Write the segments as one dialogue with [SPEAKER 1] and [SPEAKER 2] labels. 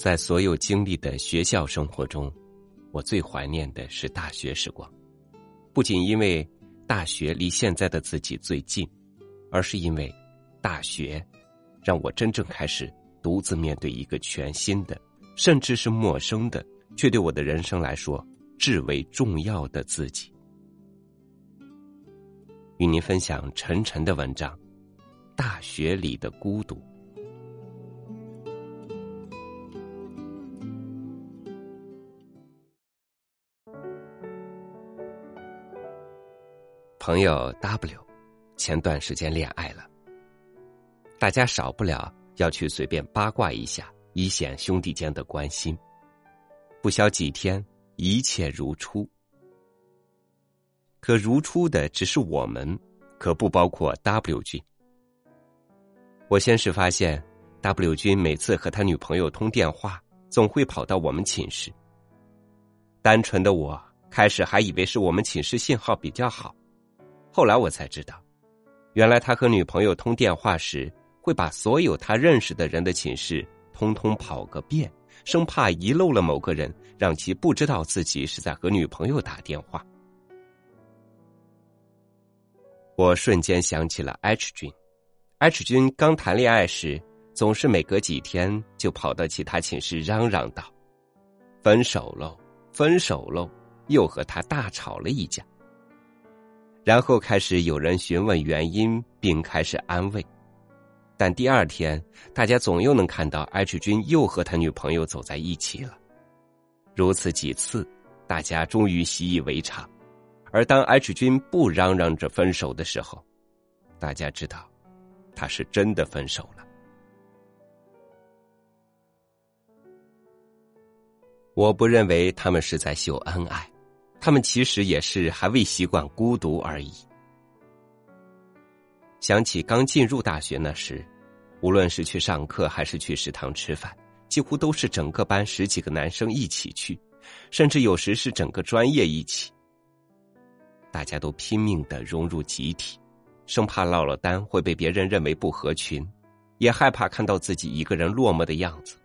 [SPEAKER 1] 在所有经历的学校生活中，我最怀念的是大学时光。不仅因为大学离现在的自己最近，而是因为大学让我真正开始独自面对一个全新的，甚至是陌生的，却对我的人生来说至为重要的自己。与您分享陈晨的文章《大学里的孤独》。朋友 W，前段时间恋爱了，大家少不了要去随便八卦一下，以显兄弟间的关心。不消几天，一切如初。可如初的只是我们，可不包括 W 君。我先是发现，W 君每次和他女朋友通电话，总会跑到我们寝室。单纯的我开始还以为是我们寝室信号比较好。后来我才知道，原来他和女朋友通电话时，会把所有他认识的人的寝室通通跑个遍，生怕遗漏了某个人，让其不知道自己是在和女朋友打电话。我瞬间想起了 H 君，H 君刚谈恋爱时，总是每隔几天就跑到其他寝室嚷嚷道：“分手喽，分手喽！”又和他大吵了一架。然后开始有人询问原因，并开始安慰，但第二天大家总又能看到 H 君又和他女朋友走在一起了。如此几次，大家终于习以为常。而当 H 君不嚷嚷着分手的时候，大家知道，他是真的分手了。我不认为他们是在秀恩爱。他们其实也是还未习惯孤独而已。想起刚进入大学那时，无论是去上课还是去食堂吃饭，几乎都是整个班十几个男生一起去，甚至有时是整个专业一起。大家都拼命的融入集体，生怕落了单会被别人认为不合群，也害怕看到自己一个人落寞的样子。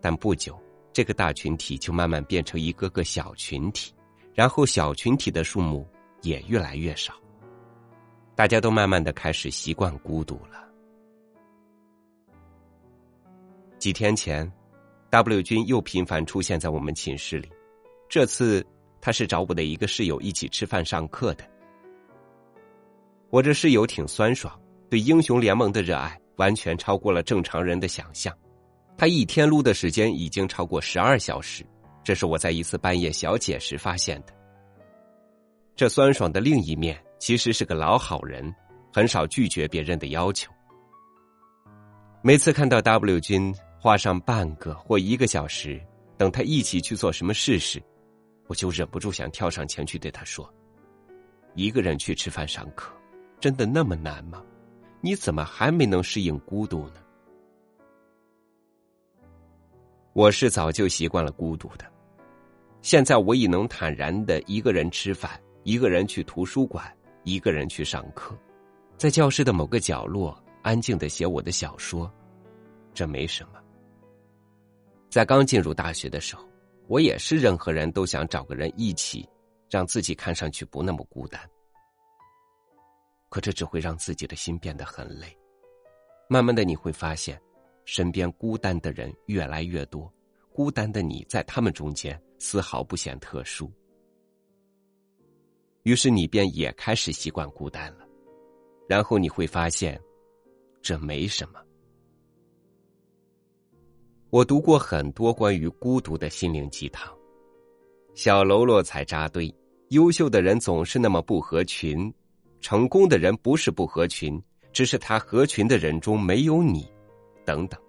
[SPEAKER 1] 但不久。这个大群体就慢慢变成一个个小群体，然后小群体的数目也越来越少。大家都慢慢的开始习惯孤独了。几天前，W 君又频繁出现在我们寝室里，这次他是找我的一个室友一起吃饭上课的。我这室友挺酸爽，对英雄联盟的热爱完全超过了正常人的想象。他一天撸的时间已经超过十二小时，这是我在一次半夜小解时发现的。这酸爽的另一面其实是个老好人，很少拒绝别人的要求。每次看到 W 君花上半个或一个小时等他一起去做什么事时，我就忍不住想跳上前去对他说：“一个人去吃饭上课，真的那么难吗？你怎么还没能适应孤独呢？”我是早就习惯了孤独的，现在我已能坦然的一个人吃饭，一个人去图书馆，一个人去上课，在教室的某个角落安静的写我的小说，这没什么。在刚进入大学的时候，我也是任何人都想找个人一起，让自己看上去不那么孤单。可这只会让自己的心变得很累，慢慢的你会发现。身边孤单的人越来越多，孤单的你在他们中间丝毫不显特殊。于是你便也开始习惯孤单了，然后你会发现，这没什么。我读过很多关于孤独的心灵鸡汤，小喽啰才扎堆，优秀的人总是那么不合群，成功的人不是不合群，只是他合群的人中没有你。等等，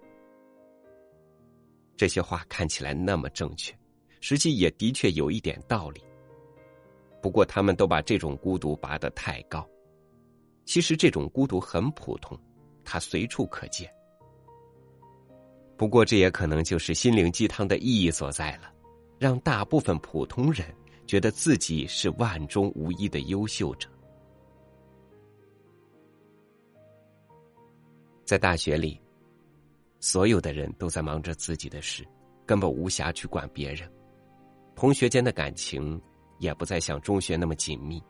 [SPEAKER 1] 这些话看起来那么正确，实际也的确有一点道理。不过，他们都把这种孤独拔得太高。其实，这种孤独很普通，它随处可见。不过，这也可能就是心灵鸡汤的意义所在了，让大部分普通人觉得自己是万中无一的优秀者。在大学里。
[SPEAKER 2] 所有的人都在忙着自己的事，根本无暇去管别人。同学间的感情也不再像中学那么紧密，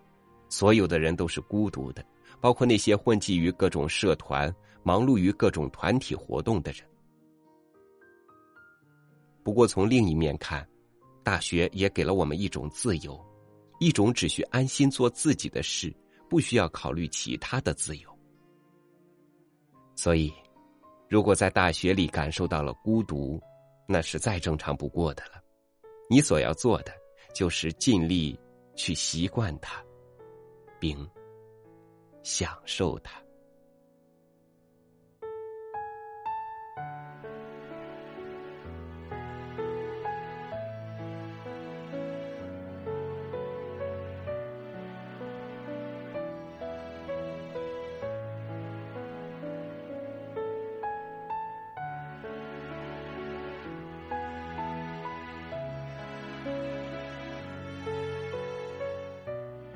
[SPEAKER 2] 所有的人都是孤独的，包括那些混迹于各种社团、忙碌于各种团体活动的人。不过，从另一面看，大学也给了我们一种自由，一种只需安心做自己的事，不需要考虑其他的自由。所以，如果在大学里感受到了孤独，那是再正常不过的了。你所要做的，就是尽力去习惯它，并享受它。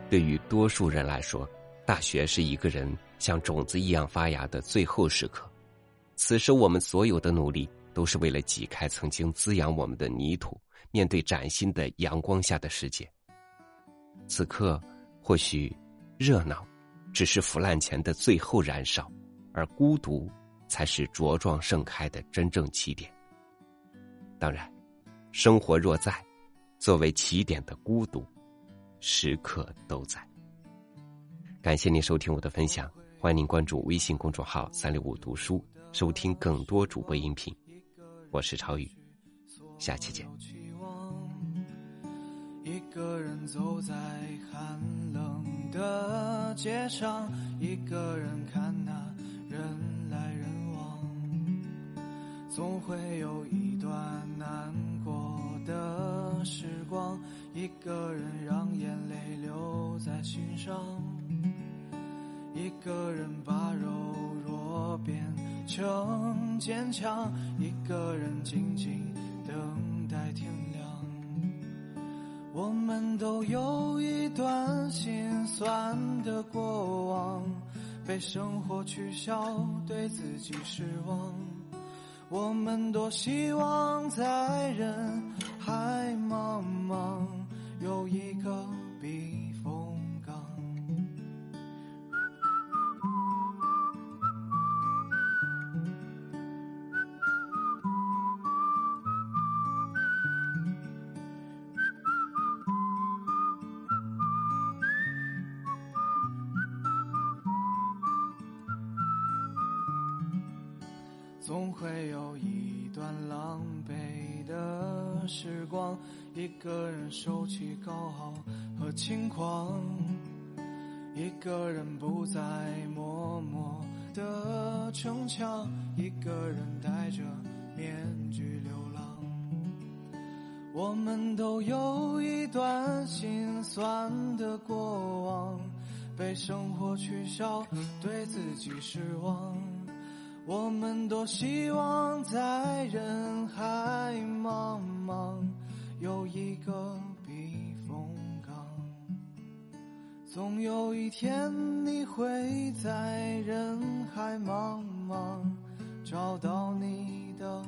[SPEAKER 2] 对于多数人来说，大学是一个人像种子一样发芽的最后时刻。此时，我们所有的努力都是为了挤开曾经滋养我们的泥土，面对崭新的阳光下的世界。此刻，或许热闹只是腐烂前的最后燃烧，而孤独才是茁壮盛开的真正起点。当然，生活若在，作为起点的孤独。时刻都在。感谢您收听我的分享，欢迎您关注微信公众号“三六五读书”，收听更多主播音频。我是超宇，下期见。一个人走在寒冷的街上，一个人看那人来人往，总会有一段难过的时光。一个人让眼泪留在心上，一个人把柔弱变成坚强，一个人静静等待天亮。我们都有一段心酸的过往，被生活取笑，对自己失望。我们多希望在人海茫茫。有一个避风港，总会有一段狼狈的时光。一个人收起高傲和轻狂，一个人不再默默的逞强，一个人戴着面具流浪。我们都有一段心酸的过往，被生活取笑，对自己失望。我们多希望在人海茫茫。有一个避风港，总有一天你会在人海茫茫找到你的。